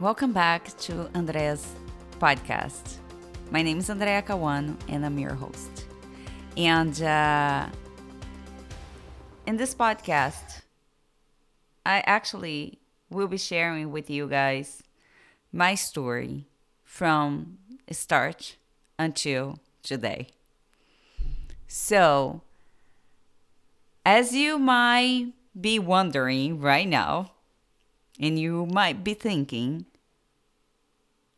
Welcome back to Andrea's podcast. My name is Andrea Kawan, and I'm your host. And uh, in this podcast, I actually will be sharing with you guys my story from start until today. So, as you might be wondering right now, and you might be thinking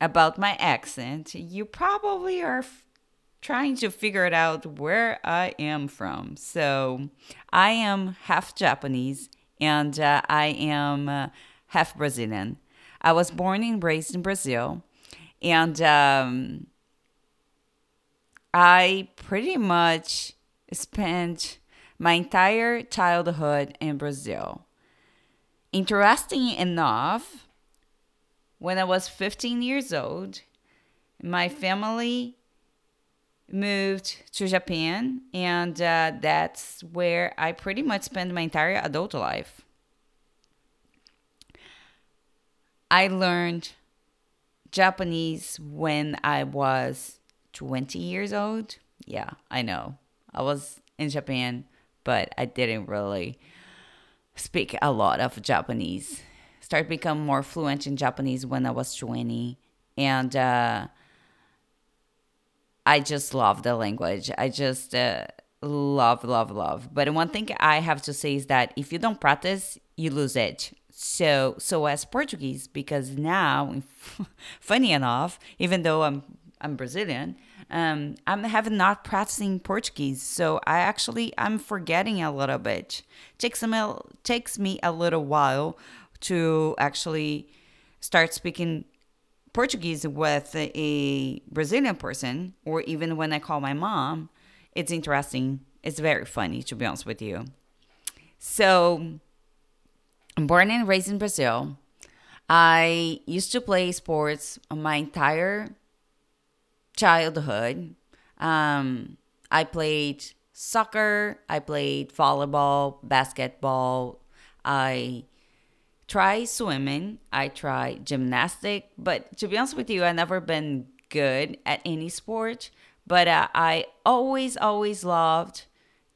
about my accent, you probably are f- trying to figure it out where I am from. So, I am half Japanese and uh, I am uh, half Brazilian. I was born and raised in Brazil, and um, I pretty much spent my entire childhood in Brazil. Interesting enough, when I was 15 years old, my family moved to Japan, and uh, that's where I pretty much spent my entire adult life. I learned Japanese when I was 20 years old. Yeah, I know. I was in Japan, but I didn't really speak a lot of Japanese. Start become more fluent in Japanese when I was 20 and uh, I just love the language. I just uh, love love love. But one thing I have to say is that if you don't practice, you lose it. So so as Portuguese because now funny enough, even though I'm I'm Brazilian, um, I'm having not practicing Portuguese, so I actually I'm forgetting a little bit. Takes me takes me a little while to actually start speaking Portuguese with a Brazilian person, or even when I call my mom. It's interesting. It's very funny, to be honest with you. So, I'm born and raised in Brazil. I used to play sports my entire childhood. Um, I played soccer, I played volleyball, basketball, I tried swimming, I tried gymnastic, but to be honest with you, I never been good at any sport, but uh, I always, always loved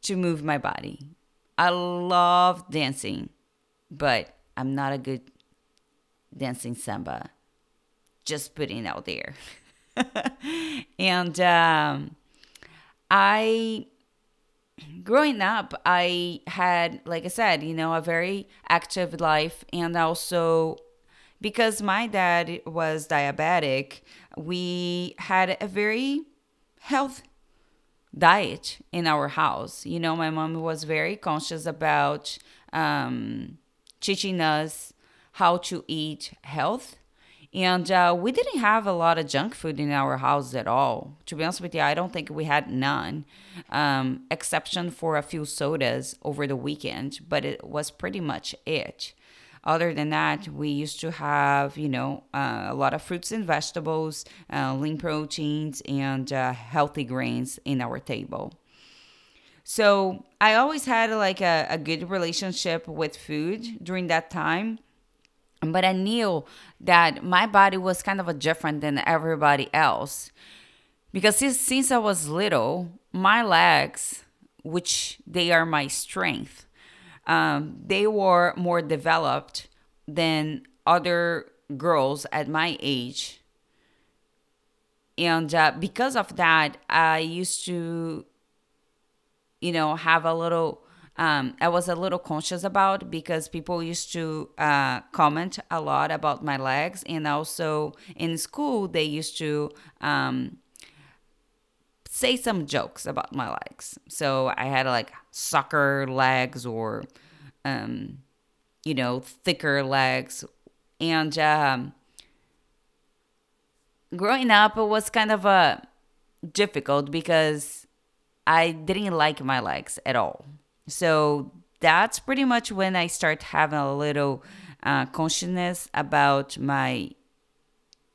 to move my body. I love dancing, but I'm not a good dancing samba. Just putting out there. and um, I, growing up, I had, like I said, you know, a very active life. And also, because my dad was diabetic, we had a very health diet in our house. You know, my mom was very conscious about um, teaching us how to eat health and uh, we didn't have a lot of junk food in our house at all. To be honest with you, I don't think we had none, um, exception for a few sodas over the weekend, but it was pretty much it. Other than that, we used to have, you know, uh, a lot of fruits and vegetables, uh, lean proteins, and uh, healthy grains in our table. So I always had like a, a good relationship with food during that time but I knew that my body was kind of different than everybody else. Because since, since I was little, my legs, which they are my strength, um, they were more developed than other girls at my age. And uh, because of that, I used to, you know, have a little um, I was a little conscious about because people used to uh, comment a lot about my legs, and also in school they used to um, say some jokes about my legs. So I had like soccer legs or, um, you know, thicker legs, and um, growing up it was kind of uh, difficult because I didn't like my legs at all. So that's pretty much when I start having a little uh, consciousness about my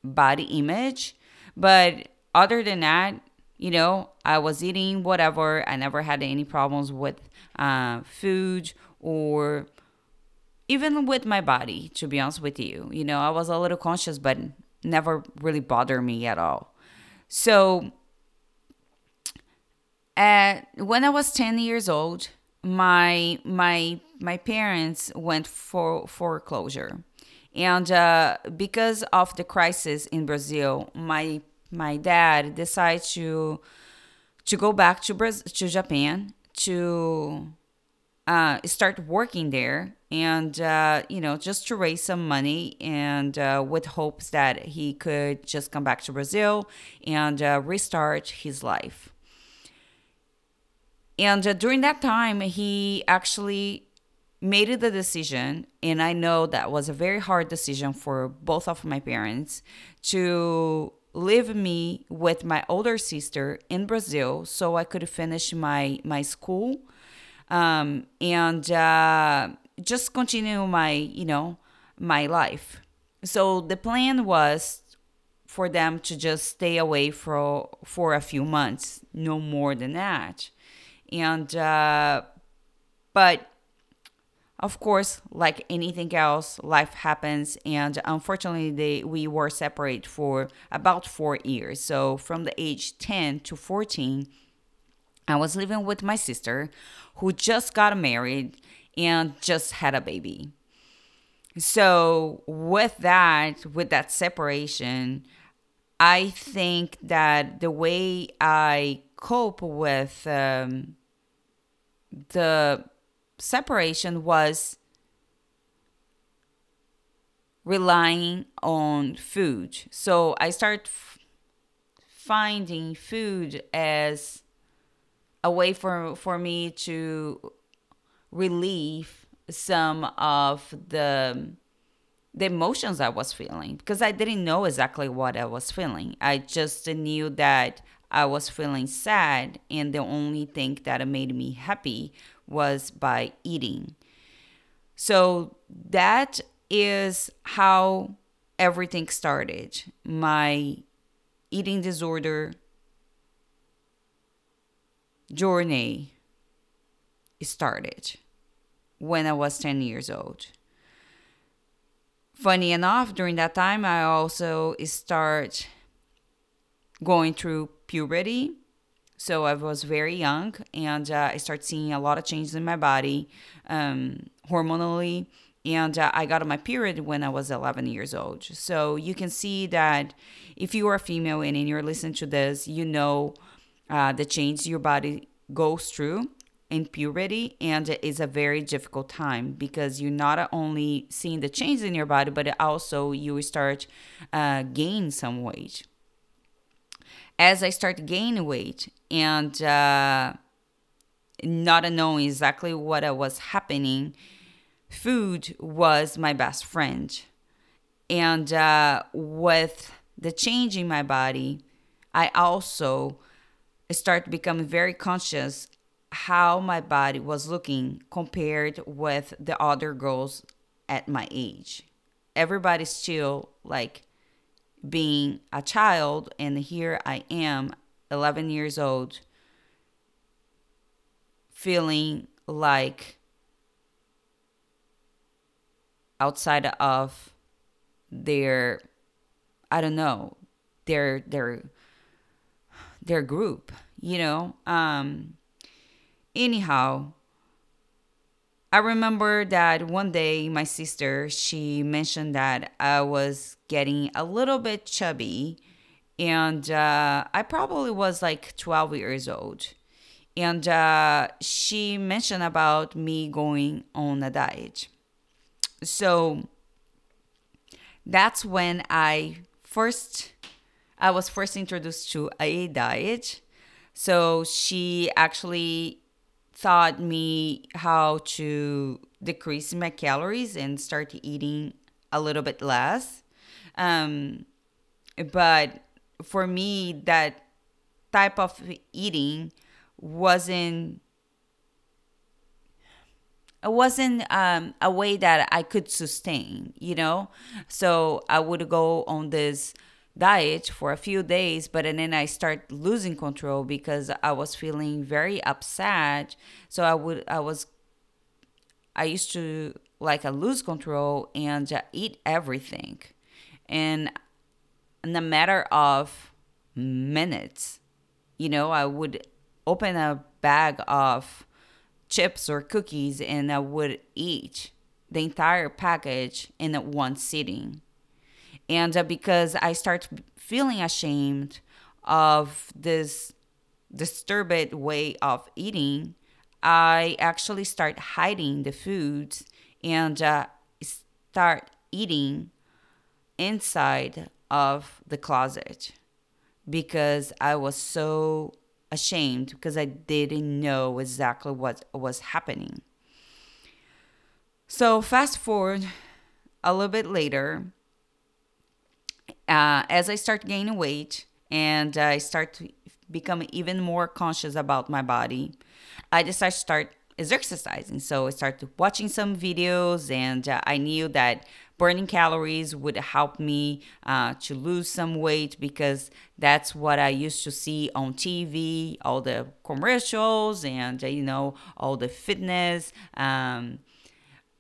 body image. But other than that, you know, I was eating whatever. I never had any problems with uh, food or even with my body, to be honest with you. You know, I was a little conscious, but never really bothered me at all. So, at, when I was 10 years old, my my my parents went for foreclosure. And uh, because of the crisis in brazil my my dad decided to to go back to Brazil, to japan to uh, start working there and uh, you know just to raise some money and uh, with hopes that he could just come back to brazil and uh, restart his life and uh, during that time he actually made the decision and i know that was a very hard decision for both of my parents to leave me with my older sister in brazil so i could finish my my school. Um, and uh, just continue my you know my life. So the plan was for them to just stay away for for a few months no more than that and uh, but of course like anything else life happens and unfortunately they we were separated for about four years so from the age 10 to 14 i was living with my sister who just got married and just had a baby. So, with that, with that separation, I think that the way I cope with um, the separation was relying on food. So I start f- finding food as a way for for me to relieve some of the the emotions I was feeling because I didn't know exactly what I was feeling. I just knew that I was feeling sad, and the only thing that made me happy was by eating. So that is how everything started. My eating disorder journey started when I was 10 years old. Funny enough, during that time, I also start going through puberty. So I was very young, and uh, I start seeing a lot of changes in my body, um, hormonally. And uh, I got my period when I was 11 years old. So you can see that if you are a female and you're listening to this, you know uh, the change your body goes through in puberty and it is a very difficult time because you're not only seeing the change in your body but also you start uh, gain some weight as i start gaining weight and uh, not knowing exactly what was happening food was my best friend and uh, with the change in my body i also start becoming very conscious how my body was looking compared with the other girls at my age. Everybody's still like being a child, and here I am, 11 years old, feeling like outside of their, I don't know, their, their, their group, you know? Um, anyhow, I remember that one day my sister, she mentioned that I was getting a little bit chubby and uh, I probably was like 12 years old. And uh, she mentioned about me going on a diet. So that's when I first I was first introduced to a diet. So she actually taught me how to decrease my calories and start eating a little bit less. Um, but for me, that type of eating wasn't it wasn't um, a way that I could sustain, you know. So I would go on this diet for a few days, but and then I start losing control because I was feeling very upset. So I would I was I used to like a lose control and eat everything. And in a matter of minutes, you know, I would open a bag of chips or cookies and I would eat the entire package in one sitting. And uh, because I start feeling ashamed of this disturbed way of eating, I actually start hiding the foods and uh, start eating inside of the closet because I was so ashamed because I didn't know exactly what was happening. So, fast forward a little bit later, uh, as I start gaining weight and I start to become even more conscious about my body, I decided to start exercising. So I started watching some videos, and uh, I knew that burning calories would help me uh, to lose some weight because that's what I used to see on TV, all the commercials, and uh, you know all the fitness. Um,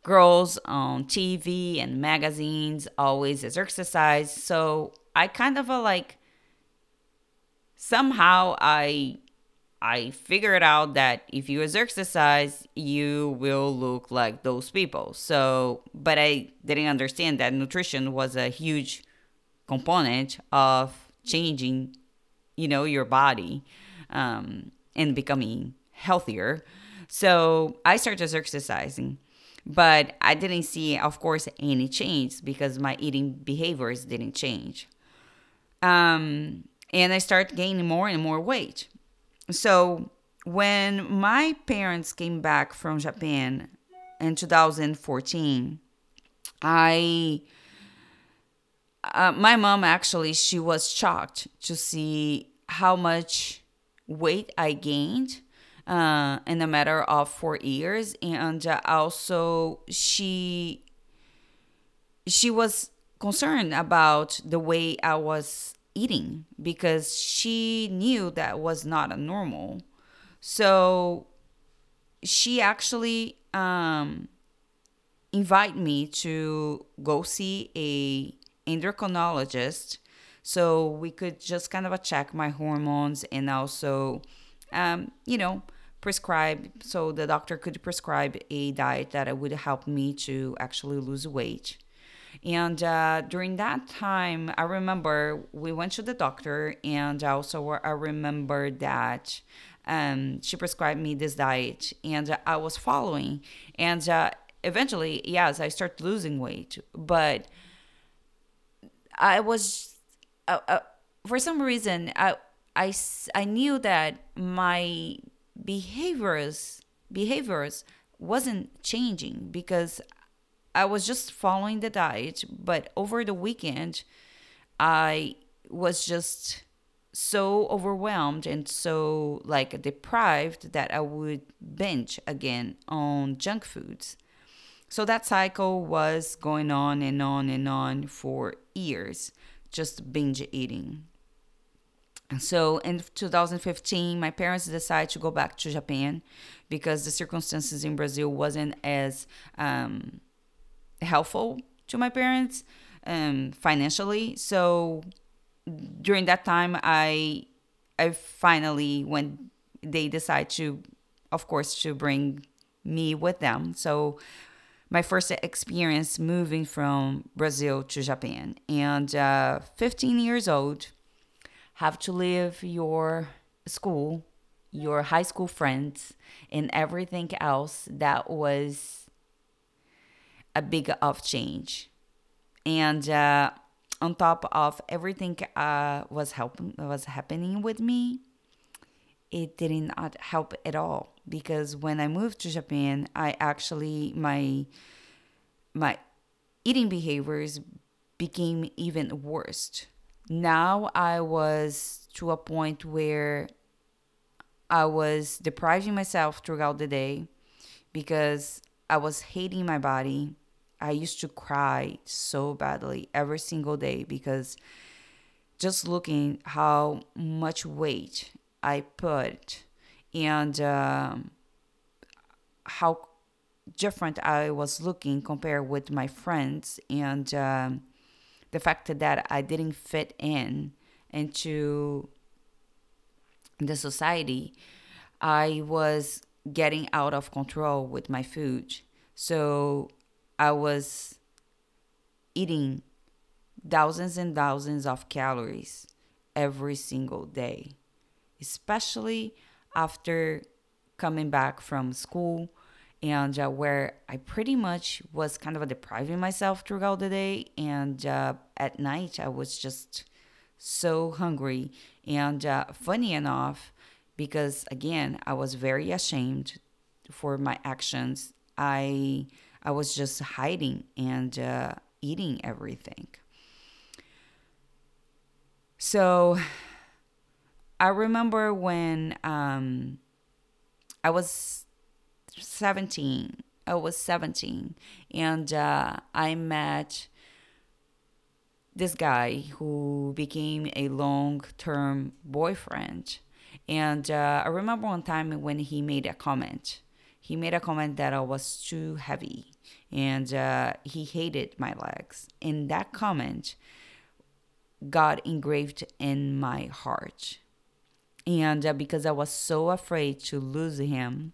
girls on TV and magazines always exercise. So I kind of uh, like somehow I I figured out that if you exercise, you will look like those people. So, but I didn't understand that nutrition was a huge component of changing, you know, your body um, and becoming healthier. So I started exercising, but I didn't see, of course, any change because my eating behaviors didn't change. Um, and I started gaining more and more weight. So when my parents came back from Japan in 2014, I uh, my mom actually she was shocked to see how much weight I gained uh, in a matter of four years, and also she she was concerned about the way I was eating because she knew that was not a normal. So she actually um, invite me to go see a endocrinologist so we could just kind of check my hormones and also um, you know prescribe so the doctor could prescribe a diet that would help me to actually lose weight and uh, during that time, I remember we went to the doctor, and also I remember that um, she prescribed me this diet, and I was following. And uh, eventually, yes, I started losing weight, but I was, uh, uh, for some reason, I, I, I knew that my behaviors behaviors wasn't changing because I was just following the diet, but over the weekend, I was just so overwhelmed and so like deprived that I would binge again on junk foods. So that cycle was going on and on and on for years, just binge eating. So in 2015, my parents decided to go back to Japan because the circumstances in Brazil wasn't as um, helpful to my parents um, financially. So during that time, I I finally when they decide to, of course, to bring me with them. So my first experience moving from Brazil to Japan, and uh, 15 years old, have to leave your school, your high school friends, and everything else that was a big of change. And uh, on top of everything uh, was helping was happening with me, it did not help at all because when I moved to Japan, I actually my my eating behaviors became even worse. Now I was to a point where I was depriving myself throughout the day because I was hating my body. I used to cry so badly every single day because just looking how much weight I put and um, how different I was looking compared with my friends and um, the fact that I didn't fit in into the society, I was getting out of control with my food. So I was eating thousands and thousands of calories every single day, especially after coming back from school and uh, where I pretty much was kind of depriving myself throughout the day. And uh, at night, I was just so hungry. And uh, funny enough, because again, I was very ashamed for my actions, I I was just hiding and uh, eating everything. So I remember when um, I was 17. I was 17, and uh, I met this guy who became a long term boyfriend. And uh, I remember one time when he made a comment. He made a comment that I was too heavy and uh, he hated my legs. And that comment got engraved in my heart. And uh, because I was so afraid to lose him,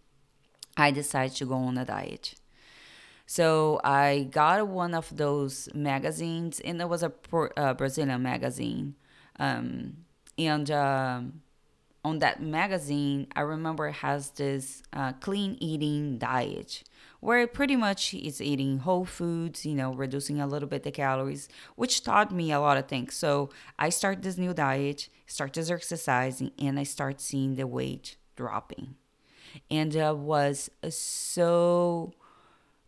I decided to go on a diet. So I got one of those magazines, and it was a uh, Brazilian magazine. Um, and uh, on that magazine, I remember it has this uh, clean eating diet where pretty much is eating whole foods, you know, reducing a little bit the calories, which taught me a lot of things. So I start this new diet, start this exercising, and I start seeing the weight dropping and it was so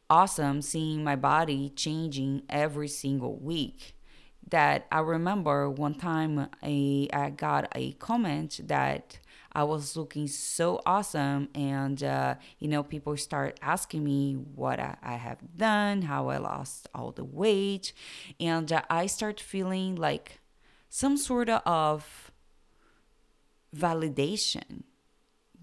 awesome seeing my body changing every single week. That I remember one time I, I got a comment that I was looking so awesome, and uh, you know, people start asking me what I, I, have done, how I lost all the weight, and uh, I start feeling like some sort of validation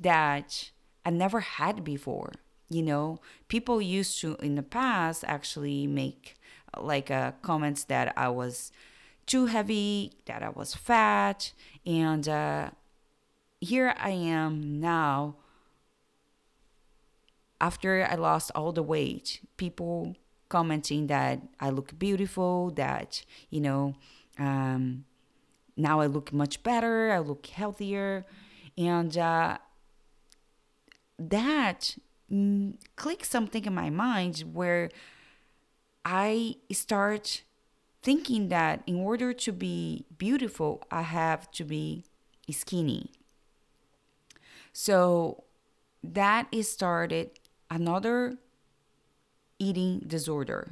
that I never had before. You know, people used to in the past actually make like uh, comments that I was too heavy, that I was fat, and uh, here I am now. After I lost all the weight, people commenting that I look beautiful, that you know, um, now I look much better, I look healthier, and uh, that mm, clicked something in my mind where I start thinking that in order to be beautiful, I have to be skinny. So that is started another eating disorder,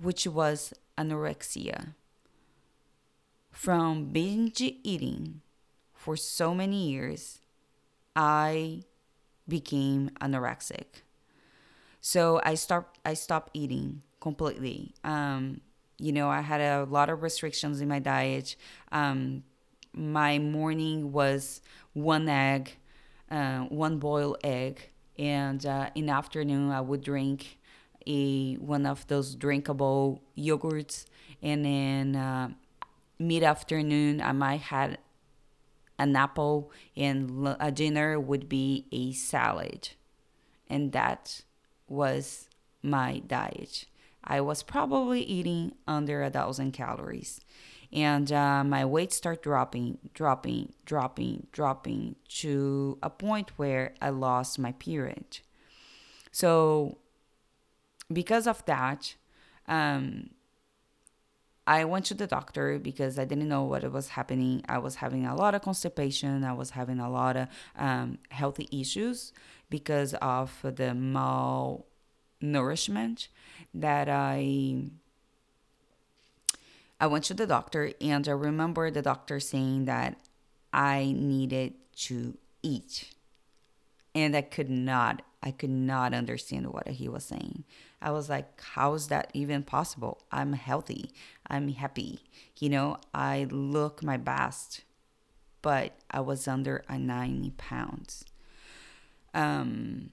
which was anorexia. From binge eating for so many years, I became anorexic. So I stopped I stopped eating completely. Um, you know, I had a lot of restrictions in my diet. Um, my morning was one egg, uh, one boiled egg, and uh, in the afternoon I would drink a one of those drinkable yogurts, and then uh, mid afternoon I might had an apple, and a dinner would be a salad. And that was my diet. I was probably eating under a thousand calories. And uh, my weight started dropping, dropping, dropping, dropping to a point where I lost my period. So, because of that, um, I went to the doctor because I didn't know what was happening. I was having a lot of constipation. I was having a lot of um, healthy issues because of the malnourishment that I. I went to the doctor and I remember the doctor saying that I needed to eat. And I could not, I could not understand what he was saying. I was like, how is that even possible? I'm healthy. I'm happy. You know, I look my best, but I was under a 90 pounds. Um,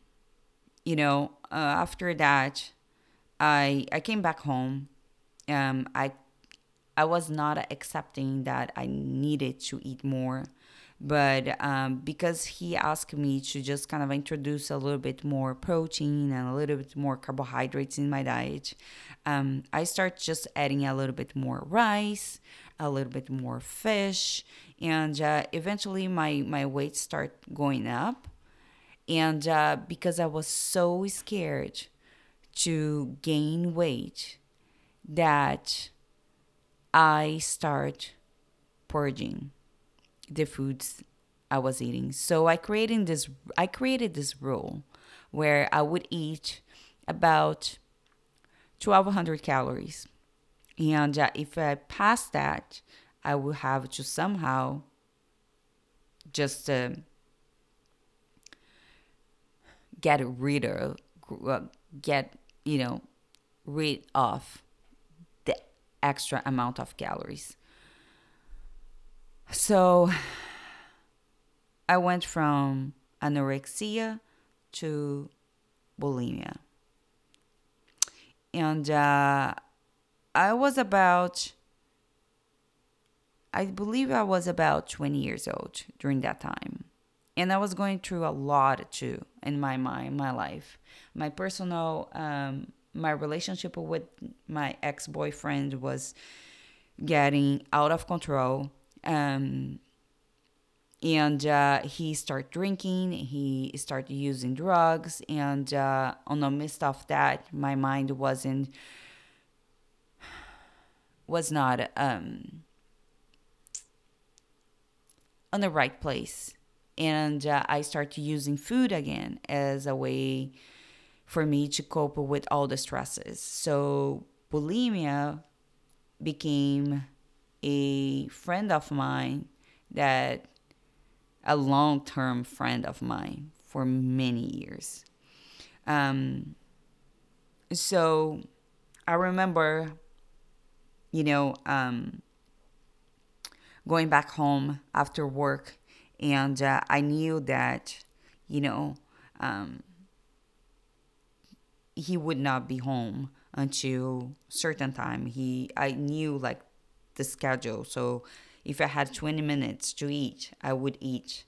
you know, uh, after that, I I came back home. Um, I I was not accepting that I needed to eat more, but um, because he asked me to just kind of introduce a little bit more protein and a little bit more carbohydrates in my diet, um, I start just adding a little bit more rice, a little bit more fish, and uh, eventually my my weight start going up, and uh, because I was so scared to gain weight that I start purging the foods I was eating. So I created this I created this rule where I would eat about 1200 calories. And uh, if I pass that, I would have to somehow just uh, get rid of, uh, get, you know, rid of the extra amount of calories. So I went from anorexia to bulimia. And uh, I was about, I believe I was about 20 years old during that time. And I was going through a lot too in my mind, my life. My personal um, my relationship with my ex boyfriend was getting out of control. Um, and uh, he started drinking, he started using drugs, and uh, on the midst of that, my mind wasn't was not um, on the right place, and uh, I started using food again as a way for me to cope with all the stresses. So bulimia became a friend of mine that a long-term friend of mine for many years. Um, so I remember, you know, um, going back home after work, and uh, I knew that, you know, um, he would not be home until certain time. He I knew like the schedule. So if I had 20 minutes to eat, I would eat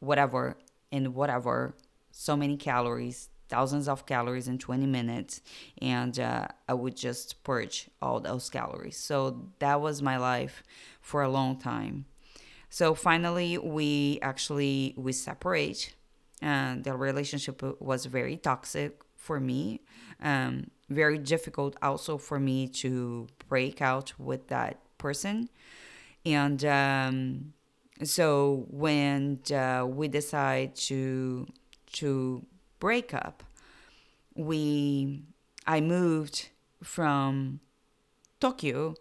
whatever and whatever, so many calories, thousands of calories in 20 minutes, and uh, I would just purge all those calories. So that was my life for a long time. So finally, we actually we separate, and the relationship was very toxic for me. Um, very difficult also for me to break out with that person. And um, so when uh, we decide to to break up, we I moved from Tokyo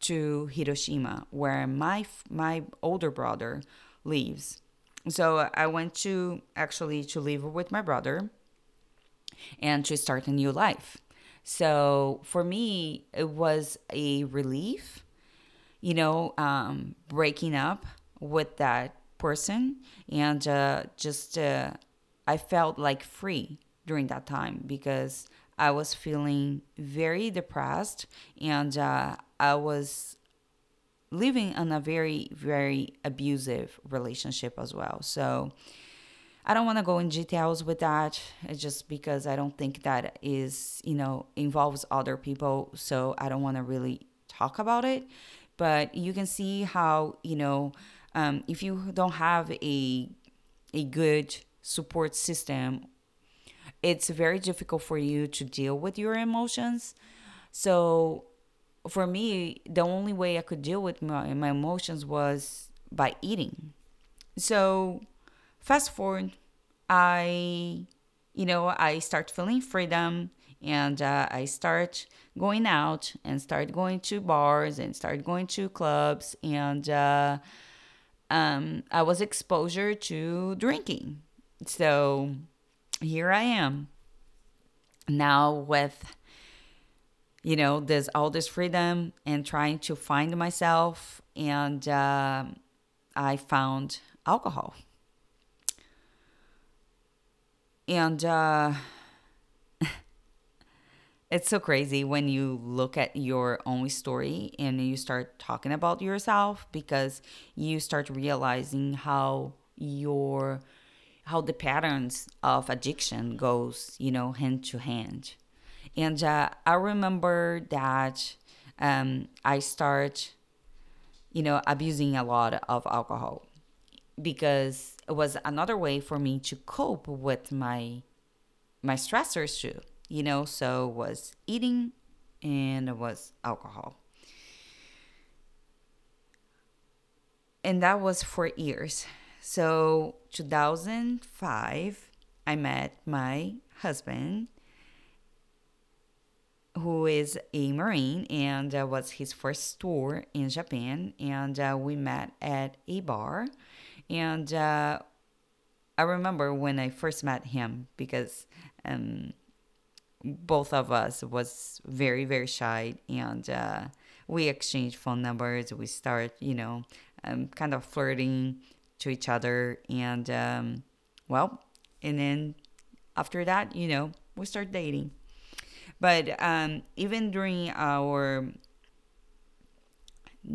to Hiroshima, where my my older brother lives. So I went to actually to live with my brother and to start a new life. So for me, it was a relief, you know, um, breaking up with that person and uh, just uh, I felt like free during that time because I was feeling very depressed and uh, I was living in a very, very abusive relationship as well. So I don't want to go in details with that it's just because I don't think that is, you know, involves other people. So I don't want to really talk about it. But you can see how, you know, um, if you don't have a, a good support system, it's very difficult for you to deal with your emotions. So for me, the only way I could deal with my, my emotions was by eating. So fast forward, I, you know, I start feeling freedom and uh, I start going out and start going to bars and start going to clubs and uh, um, I was exposure to drinking. So here I am now with you know there's all this freedom and trying to find myself and uh, i found alcohol and uh, it's so crazy when you look at your own story and you start talking about yourself because you start realizing how your how the patterns of addiction goes you know hand to hand. And uh, i remember that um, i start you know abusing a lot of alcohol because it was another way for me to cope with my my stressors too you know, so was eating and was alcohol. And that was for years. So 2005, I met my husband who is a marine and uh, was his first tour in japan and uh, we met at a bar and uh, i remember when i first met him because um, both of us was very very shy and uh, we exchanged phone numbers. We start you know um, kind of flirting to each other and um, well and then after that you know we start dating. But um, even during our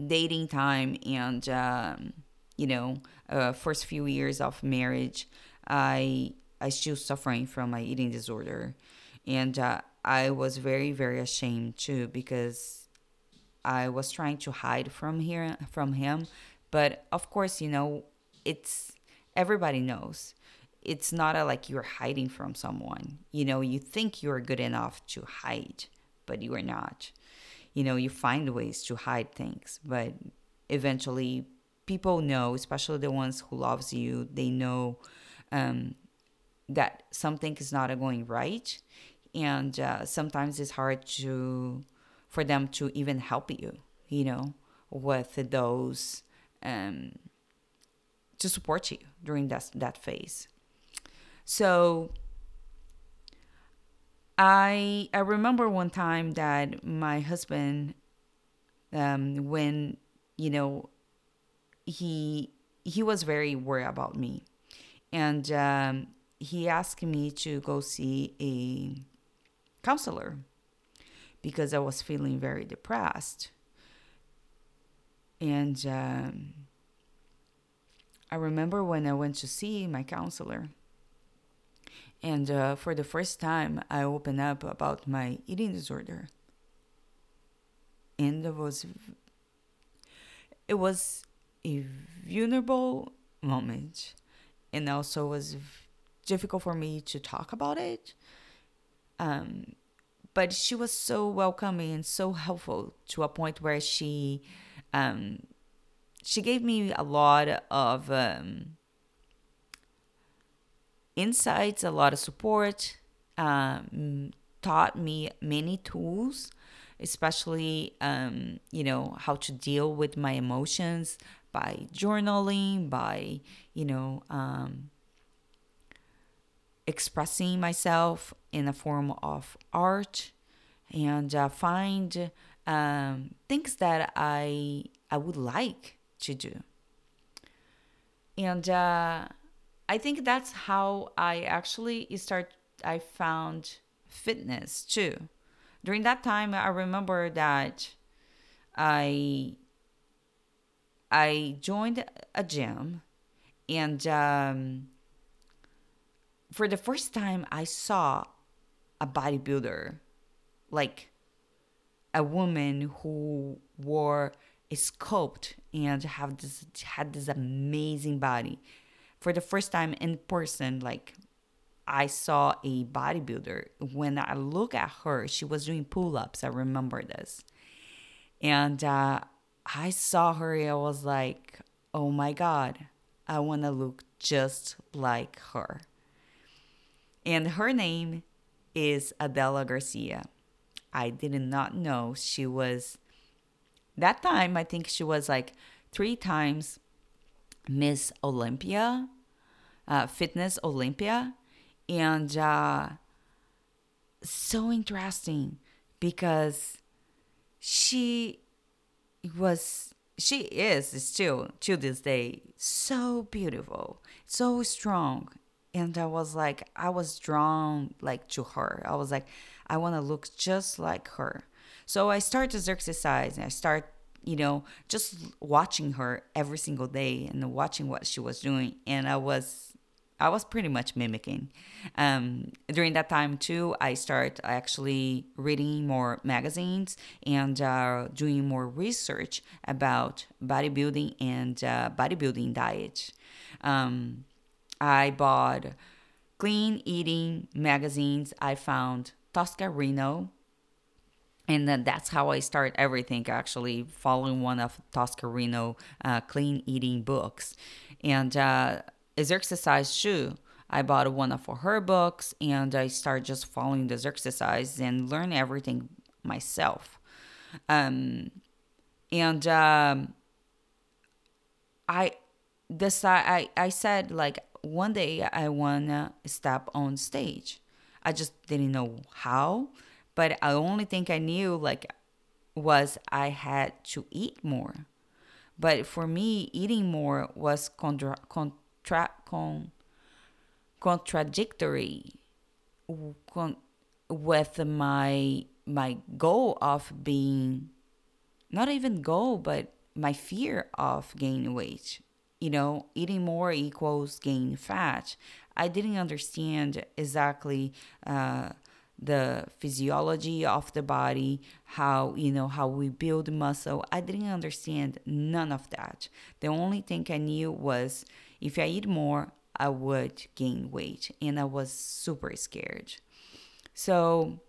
dating time and um, you know uh, first few years of marriage i i still suffering from my eating disorder and uh, I was very very ashamed too because I was trying to hide from here from him, but of course you know it's everybody knows it's not a, like you're hiding from someone. You know, you think you're good enough to hide, but you are not. You know, you find ways to hide things, but eventually people know, especially the ones who loves you, they know um, that something is not going right and uh, sometimes it's hard to for them to even help you you know with those um, to support you during that that phase. So i i remember one time that my husband um, when you know he he was very worried about me. And um, he asked me to go see a counselor because I was feeling very depressed. And um, I remember when I went to see my counselor. And uh, for the first time, I opened up about my eating disorder. And it was, it was a vulnerable moment. And also was difficult for me to talk about it um, but she was so welcoming and so helpful to a point where she um, she gave me a lot of um, insights, a lot of support, um, taught me many tools, especially um, you know how to deal with my emotions by journaling, by you know um, expressing myself in a form of art and uh, find um, things that I I would like to do. And uh, I think that's how I actually start. I found fitness too. During that time, I remember that I I joined a gym, and um, for the first time, I saw a bodybuilder, like a woman who wore a sculpt and have this had this amazing body. For the first time in person, like I saw a bodybuilder. When I look at her, she was doing pull-ups. I remember this, and uh, I saw her. I was like, "Oh my god, I want to look just like her." And her name is Adela Garcia. I did not know she was, that time, I think she was like three times Miss Olympia, uh, Fitness Olympia. And uh, so interesting because she was she is still to this day so beautiful so strong and I was like, I was drawn like to her. I was like, I want to look just like her. So I start to exercise and I start, you know, just watching her every single day and watching what she was doing. And I was I was pretty much mimicking. Um, during that time too, I start actually reading more magazines and uh, doing more research about bodybuilding and uh, bodybuilding diet. Um, I bought clean eating magazines. I found Tosca Reno. And then that's how I start everything, actually, following one of Tosca Reno uh, clean eating books. And uh, exercise too. I bought one of her books and I started just following this exercise and learn everything myself. Um, and um, I decide I, I said like one day I wanna step on stage. I just didn't know how, but the only thing I knew like was I had to eat more. But for me, eating more was contra- contra- con- contradictory con- with my my goal of being not even goal, but my fear of gaining weight you know, eating more equals gain fat. I didn't understand exactly uh, the physiology of the body, how you know how we build muscle. I didn't understand none of that. The only thing I knew was if I eat more, I would gain weight, and I was super scared. So,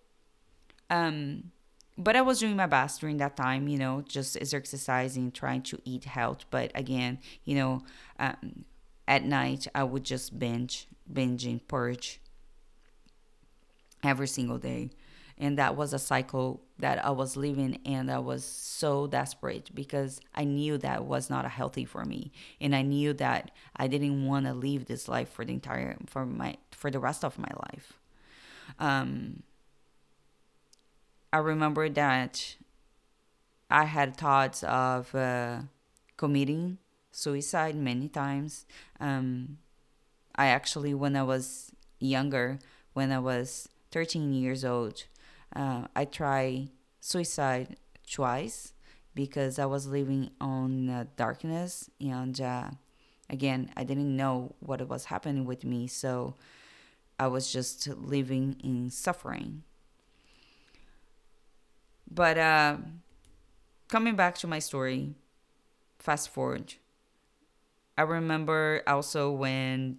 um, but I was doing my best during that time, you know, just exercising, trying to eat health. But again, you know, um, at night I would just binge, binging, purge every single day. And that was a cycle that I was living, and I was so desperate because I knew that was not healthy for me, and I knew that I didn't want to live this life for the entire for my for the rest of my life. Um, I remember that I had thoughts of uh, committing suicide many times. Um, I actually, when I was younger, when I was 13 years old, uh, I tried suicide twice because I was living on uh, darkness and uh, again I didn't know what was happening with me so I was just living in suffering but uh, coming back to my story, fast forward. I remember also when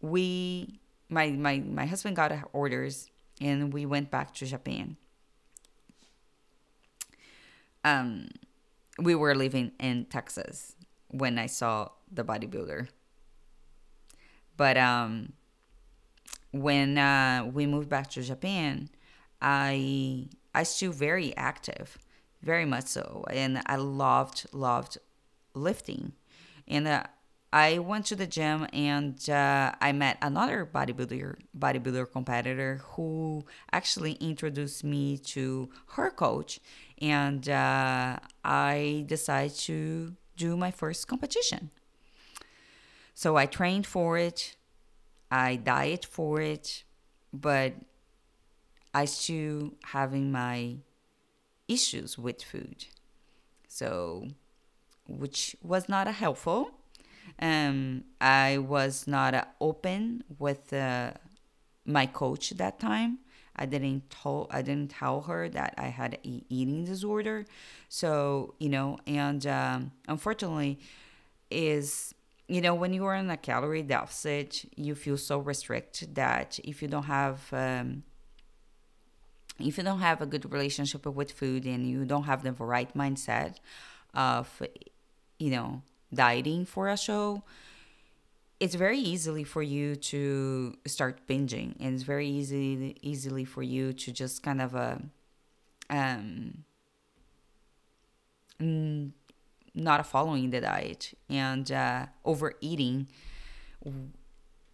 we, my my my husband got orders and we went back to Japan. Um, we were living in Texas when I saw the bodybuilder. But um, when uh, we moved back to Japan, I I still very active, very much so, and I loved loved lifting, and uh, I went to the gym and uh, I met another bodybuilder bodybuilder competitor who actually introduced me to her coach, and uh, I decided to do my first competition. So I trained for it, I diet for it, but I still having my issues with food. So, which was not helpful. Um, I was not open with uh, my coach that time. I didn't tell I didn't tell her that I had a eating disorder. So you know, and um, unfortunately, is you know when you are in a calorie deficit, you feel so restricted that if you don't have um, if you don't have a good relationship with food and you don't have the right mindset of you know dieting for a show it's very easily for you to start binging. And it's very easy easily for you to just kind of uh, um not following the diet and uh, overeating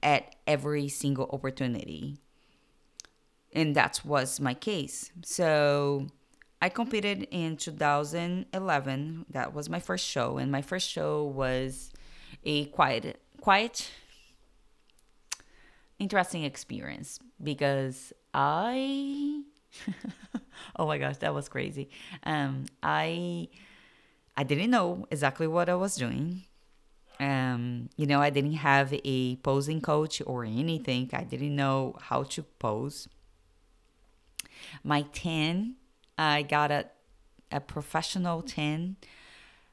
at every single opportunity and that was my case. So I competed in 2011. That was my first show, and my first show was a quiet, quiet, interesting experience because I oh my gosh, that was crazy. Um, I I didn't know exactly what I was doing. Um, you know, I didn't have a posing coach or anything. I didn't know how to pose. My tan, I got a a professional tan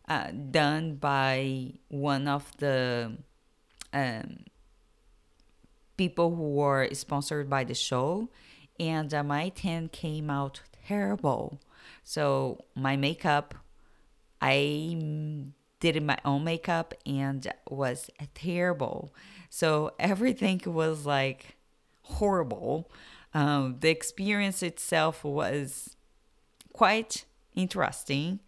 uh, done by one of the um, people who were sponsored by the show, and uh, my tan came out terrible. So my makeup, I did my own makeup and was terrible. So everything was like horrible. Um, the experience itself was quite interesting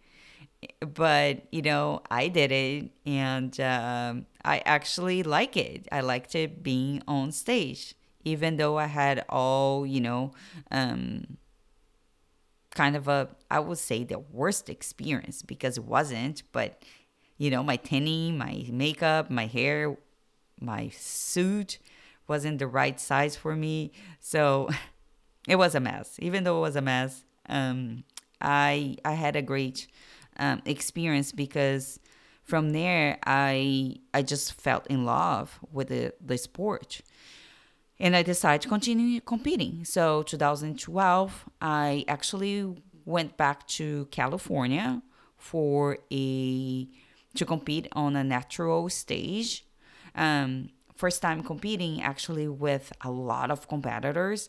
but you know i did it and um, i actually like it. I liked it being on stage even though i had all you know um, kind of a i would say the worst experience because it wasn't but you know my tanning my makeup my hair my suit wasn't the right size for me so it was a mess even though it was a mess um, i i had a great um, experience because from there I I just felt in love with the, the sport. And I decided to continue competing. So 2012, I actually went back to California for a to compete on a natural stage. Um, first time competing actually with a lot of competitors,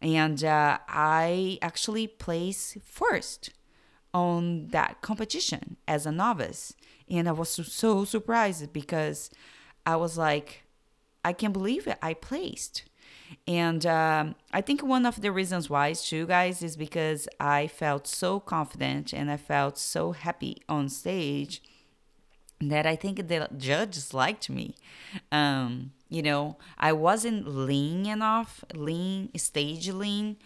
and uh, I actually placed first on that competition as a novice. And I was so surprised because I was like, I can't believe it. I placed. And um, I think one of the reasons why, too, guys, is because I felt so confident and I felt so happy on stage that I think the judges liked me. Um, you know, I wasn't lean enough, lean, stage lean,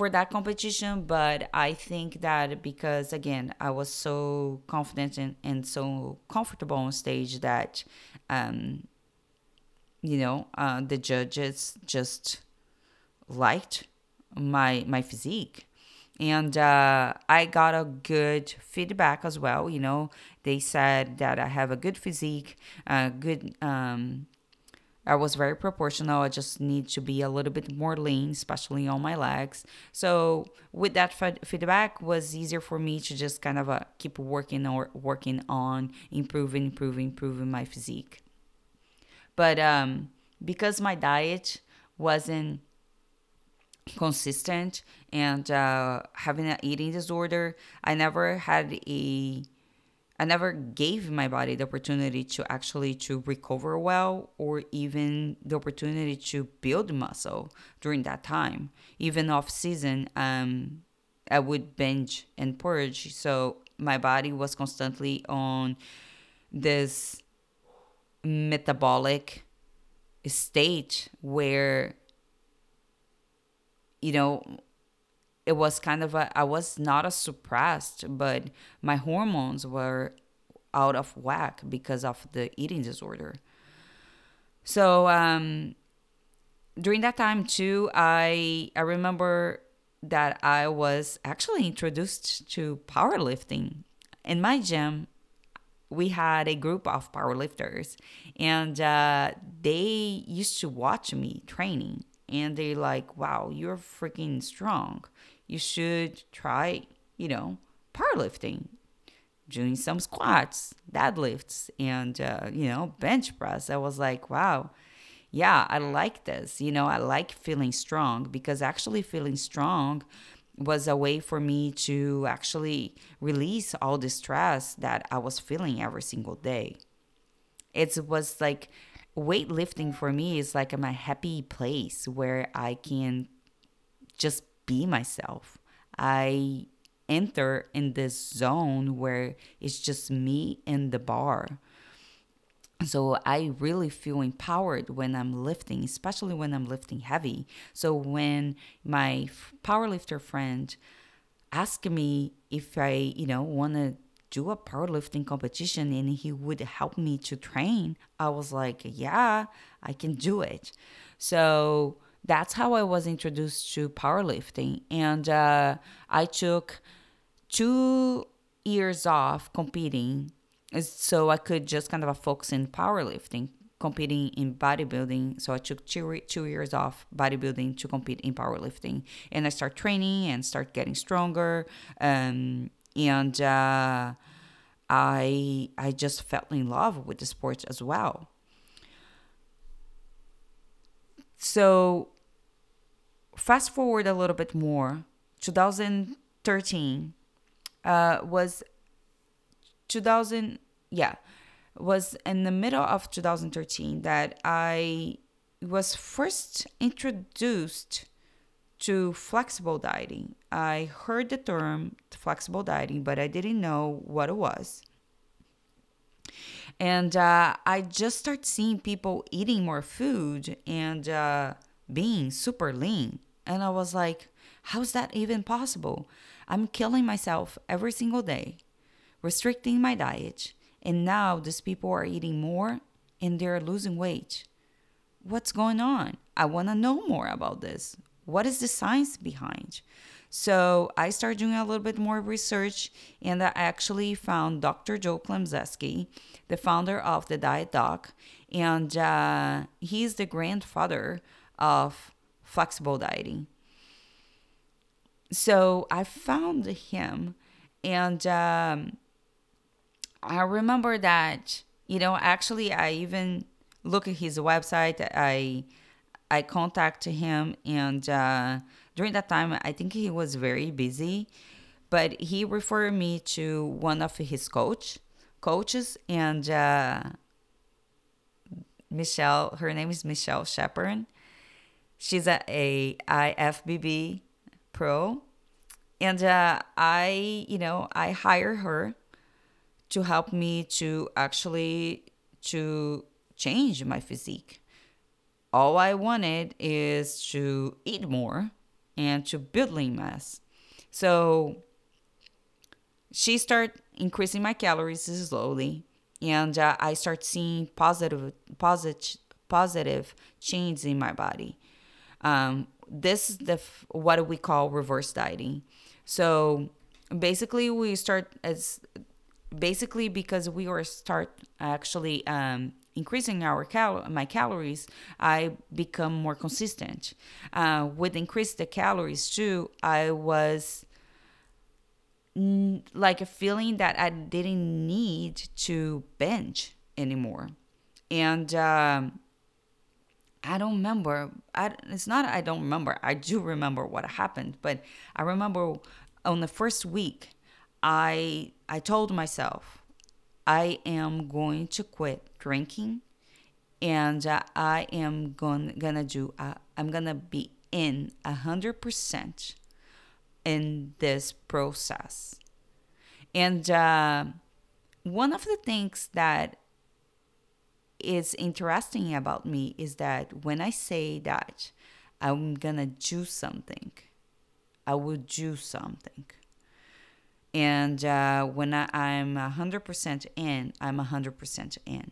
for that competition but i think that because again i was so confident and, and so comfortable on stage that um you know uh, the judges just liked my my physique and uh, i got a good feedback as well you know they said that i have a good physique uh, good um, I was very proportional. I just need to be a little bit more lean, especially on my legs. So with that feedback, was easier for me to just kind of uh, keep working or working on improving, improving, improving my physique. But um, because my diet wasn't consistent and uh, having an eating disorder, I never had a I never gave my body the opportunity to actually to recover well or even the opportunity to build muscle during that time. Even off season, um, I would binge and purge, so my body was constantly on this metabolic state where you know it was kind of a I was not as suppressed, but my hormones were out of whack because of the eating disorder. So um, during that time too, I I remember that I was actually introduced to powerlifting in my gym. We had a group of powerlifters, and uh, they used to watch me training, and they're like, "Wow, you're freaking strong." you should try, you know, powerlifting, doing some squats, deadlifts, and, uh, you know, bench press. I was like, wow, yeah, I like this. You know, I like feeling strong because actually feeling strong was a way for me to actually release all the stress that I was feeling every single day. It was like weightlifting for me is like my happy place where I can just be myself. I enter in this zone where it's just me and the bar. So I really feel empowered when I'm lifting, especially when I'm lifting heavy. So when my powerlifter friend asked me if I, you know, want to do a powerlifting competition and he would help me to train, I was like, yeah, I can do it. So that's how I was introduced to powerlifting. And uh, I took two years off competing so I could just kind of focus in powerlifting, competing in bodybuilding. So I took two, two years off bodybuilding to compete in powerlifting. And I start training and start getting stronger. Um, and uh, I, I just fell in love with the sport as well. So fast forward a little bit more, 2013 uh, was 2000, yeah, was in the middle of 2013 that I was first introduced to flexible dieting. I heard the term flexible dieting, but I didn't know what it was. And uh, I just started seeing people eating more food and uh, being super lean. And I was like, how's that even possible? I'm killing myself every single day, restricting my diet, and now these people are eating more and they're losing weight. What's going on? I want to know more about this. What is the science behind? So I started doing a little bit more research, and I actually found Dr. Joe Klemczewski, the founder of the Diet Doc, and uh, he's the grandfather of flexible dieting. So I found him, and um, I remember that you know actually I even look at his website. I I contacted him, and uh, during that time I think he was very busy, but he referred me to one of his coach coaches and. Uh, Michelle, her name is Michelle Shepard she's a, a IFBB pro. And uh, I, you know, I hire her to help me to actually to change my physique. All I wanted is to eat more and to build lean mass. So she started increasing my calories slowly, and uh, I start seeing positive, positive, positive change in my body. Um, this is the what we call reverse dieting. So basically, we start as basically because we were start actually um, increasing our cal- my calories, I become more consistent. Uh, with increased the calories too, I was n- like a feeling that I didn't need to binge anymore, and um, I don't remember. I, it's not I don't remember. I do remember what happened, but I remember on the first week, I I told myself I am going to quit drinking, and uh, I am going gonna do. Uh, I'm gonna be in a hundred percent in this process, and uh, one of the things that is interesting about me is that when I say that I'm gonna do something, I will do something. And uh, when I, I'm 100% in, I'm 100% in.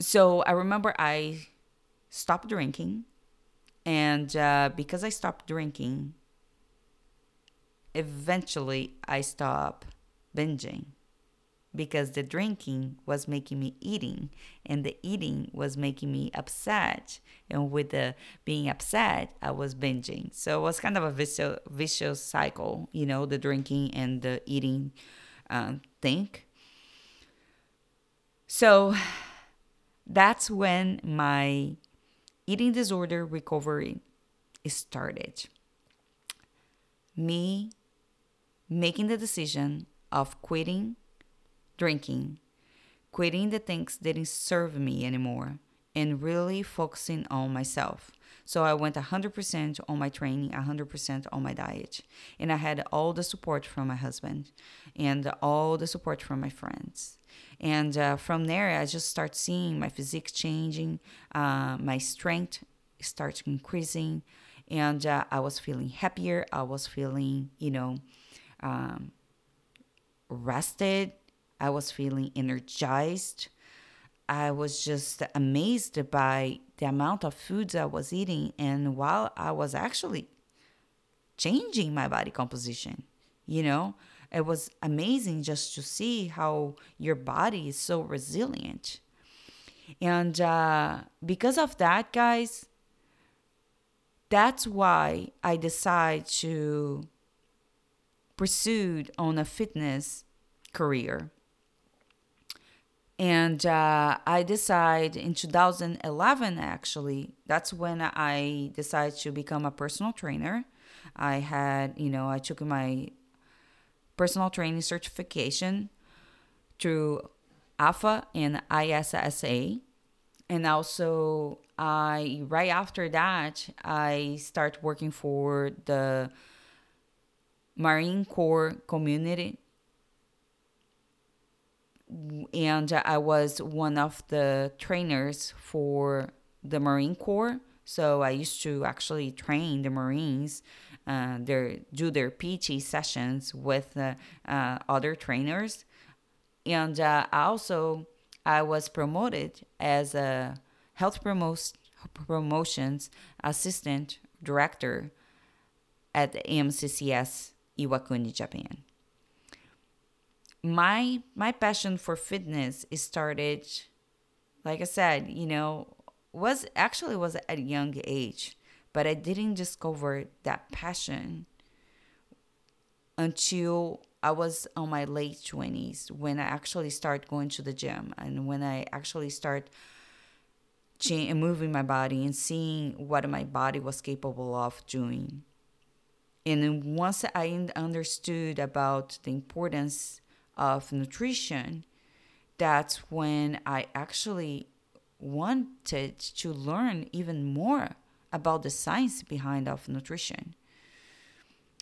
So I remember I stopped drinking. And uh, because I stopped drinking, eventually I stopped binging because the drinking was making me eating and the eating was making me upset. And with the being upset i was binging. So it was kind of a vicious, vicious cycle you know the drinking and the eating um, thing. So that's when my eating disorder recovery started. Me making the decision of quitting drinking, quitting the things that didn't serve me anymore, and really focusing on myself. So I went 100% on my training, 100% on my diet. And I had all the support from my husband and all the support from my friends. And uh, from there, I just start seeing my physique changing, uh, my strength starts increasing, and uh, I was feeling happier. I was feeling, you know, um, rested I was feeling energized. I was just amazed by the amount of foods I was eating and while I was actually changing my body composition, you know, it was amazing just to see how your body is so resilient. And uh, because of that, guys, that's why I decided to pursue on a fitness career. And uh, I decided in 2011, actually, that's when I decided to become a personal trainer. I had, you know, I took my personal training certification through AFA and ISSA. And also, I right after that, I start working for the Marine Corps community and I was one of the trainers for the Marine Corps. So I used to actually train the Marines, uh, their do their PT sessions with uh, uh, other trainers, and uh, also I was promoted as a health promote, promotions assistant director at the AMCCS Iwakuni, Japan my my passion for fitness is started like i said you know was actually was at a young age but i didn't discover that passion until i was on my late 20s when i actually start going to the gym and when i actually start cha- moving my body and seeing what my body was capable of doing. And once i understood about the importance of nutrition, that's when I actually wanted to learn even more about the science behind of nutrition.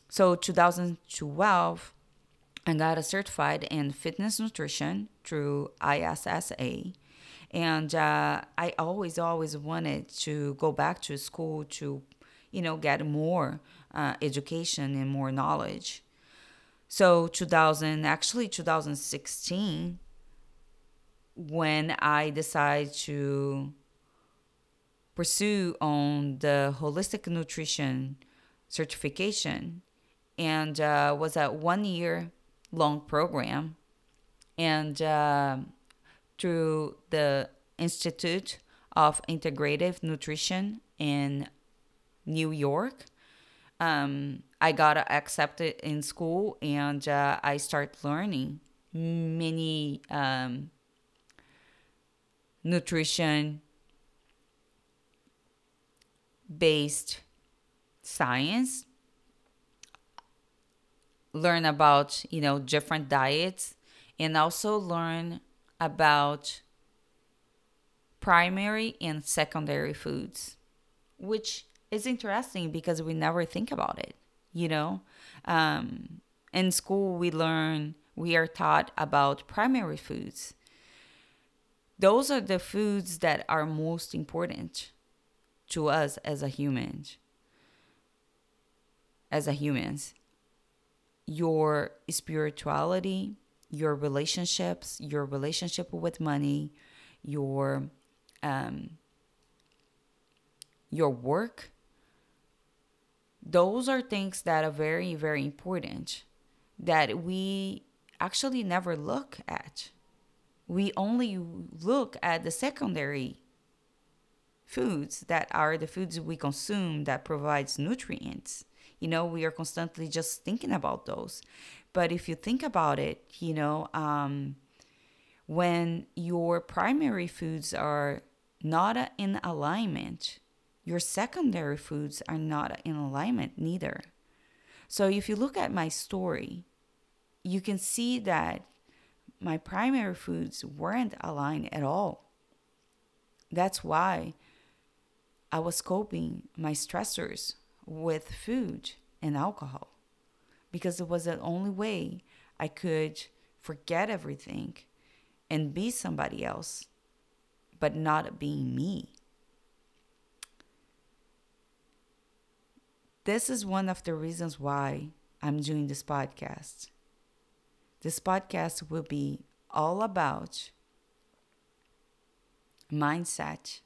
So 2012, I got a certified in fitness nutrition through ISSA. And uh, I always, always wanted to go back to school to, you know, get more uh, education and more knowledge. So 2000, actually 2016, when I decided to pursue on the holistic nutrition certification and uh, was a one year long program. And uh, through the institute of integrative nutrition in new york um, I got accepted in school and uh, I start learning many um, nutrition based science. Learn about you know different diets and also learn about primary and secondary foods which is interesting because we never think about it you know? Um, in school we learn we are taught about primary foods. Those are the foods that are most important to us as a human as a humans. Your spirituality your relationships your relationship with money your um, your work those are things that are very very important that we actually never look at. We only look at the secondary foods that are the foods we consume that provides nutrients. You know we are constantly just thinking about those. But if you think about it you know um, when your primary foods are not in alignment your secondary foods are not in alignment neither. So if you look at my story, you can see that my primary foods weren't aligned at all. That's why I was coping my stressors with food and alcohol because it was the only way I could forget everything and be somebody else, but not being me. This is one of the reasons why I'm doing this podcast. This podcast will be all about mindset,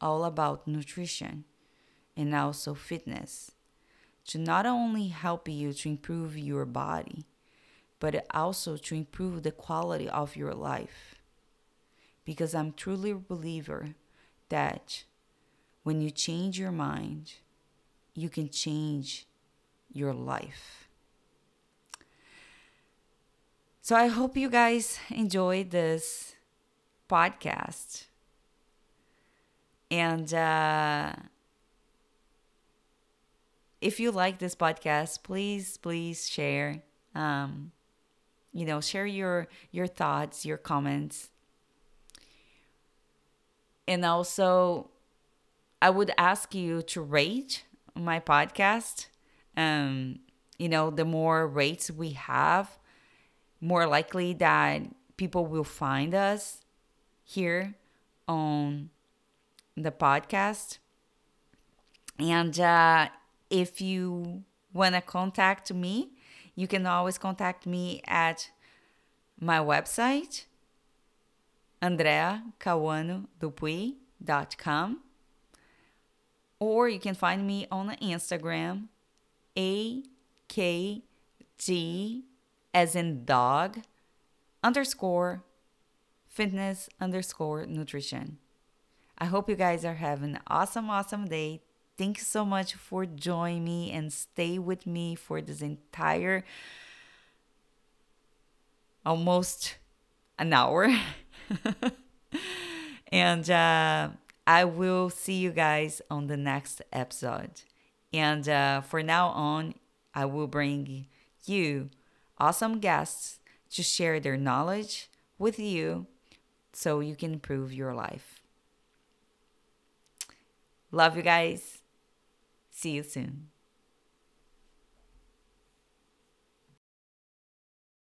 all about nutrition and also fitness to not only help you to improve your body, but also to improve the quality of your life. Because I'm truly a believer that when you change your mind, you can change your life. So I hope you guys enjoyed this podcast. And uh, if you like this podcast, please, please share. Um, you know, share your your thoughts, your comments. And also, I would ask you to rate my podcast. Um, you know, the more rates we have, more likely that people will find us here on the podcast. And uh, if you want to contact me, you can always contact me at my website, andreacauanodupuy.com. Or you can find me on Instagram, AKD as in dog underscore fitness underscore nutrition. I hope you guys are having an awesome, awesome day. Thank you so much for joining me and stay with me for this entire almost an hour. and uh, I will see you guys on the next episode. And uh, for now on, I will bring you awesome guests to share their knowledge with you so you can improve your life. Love you guys. See you soon.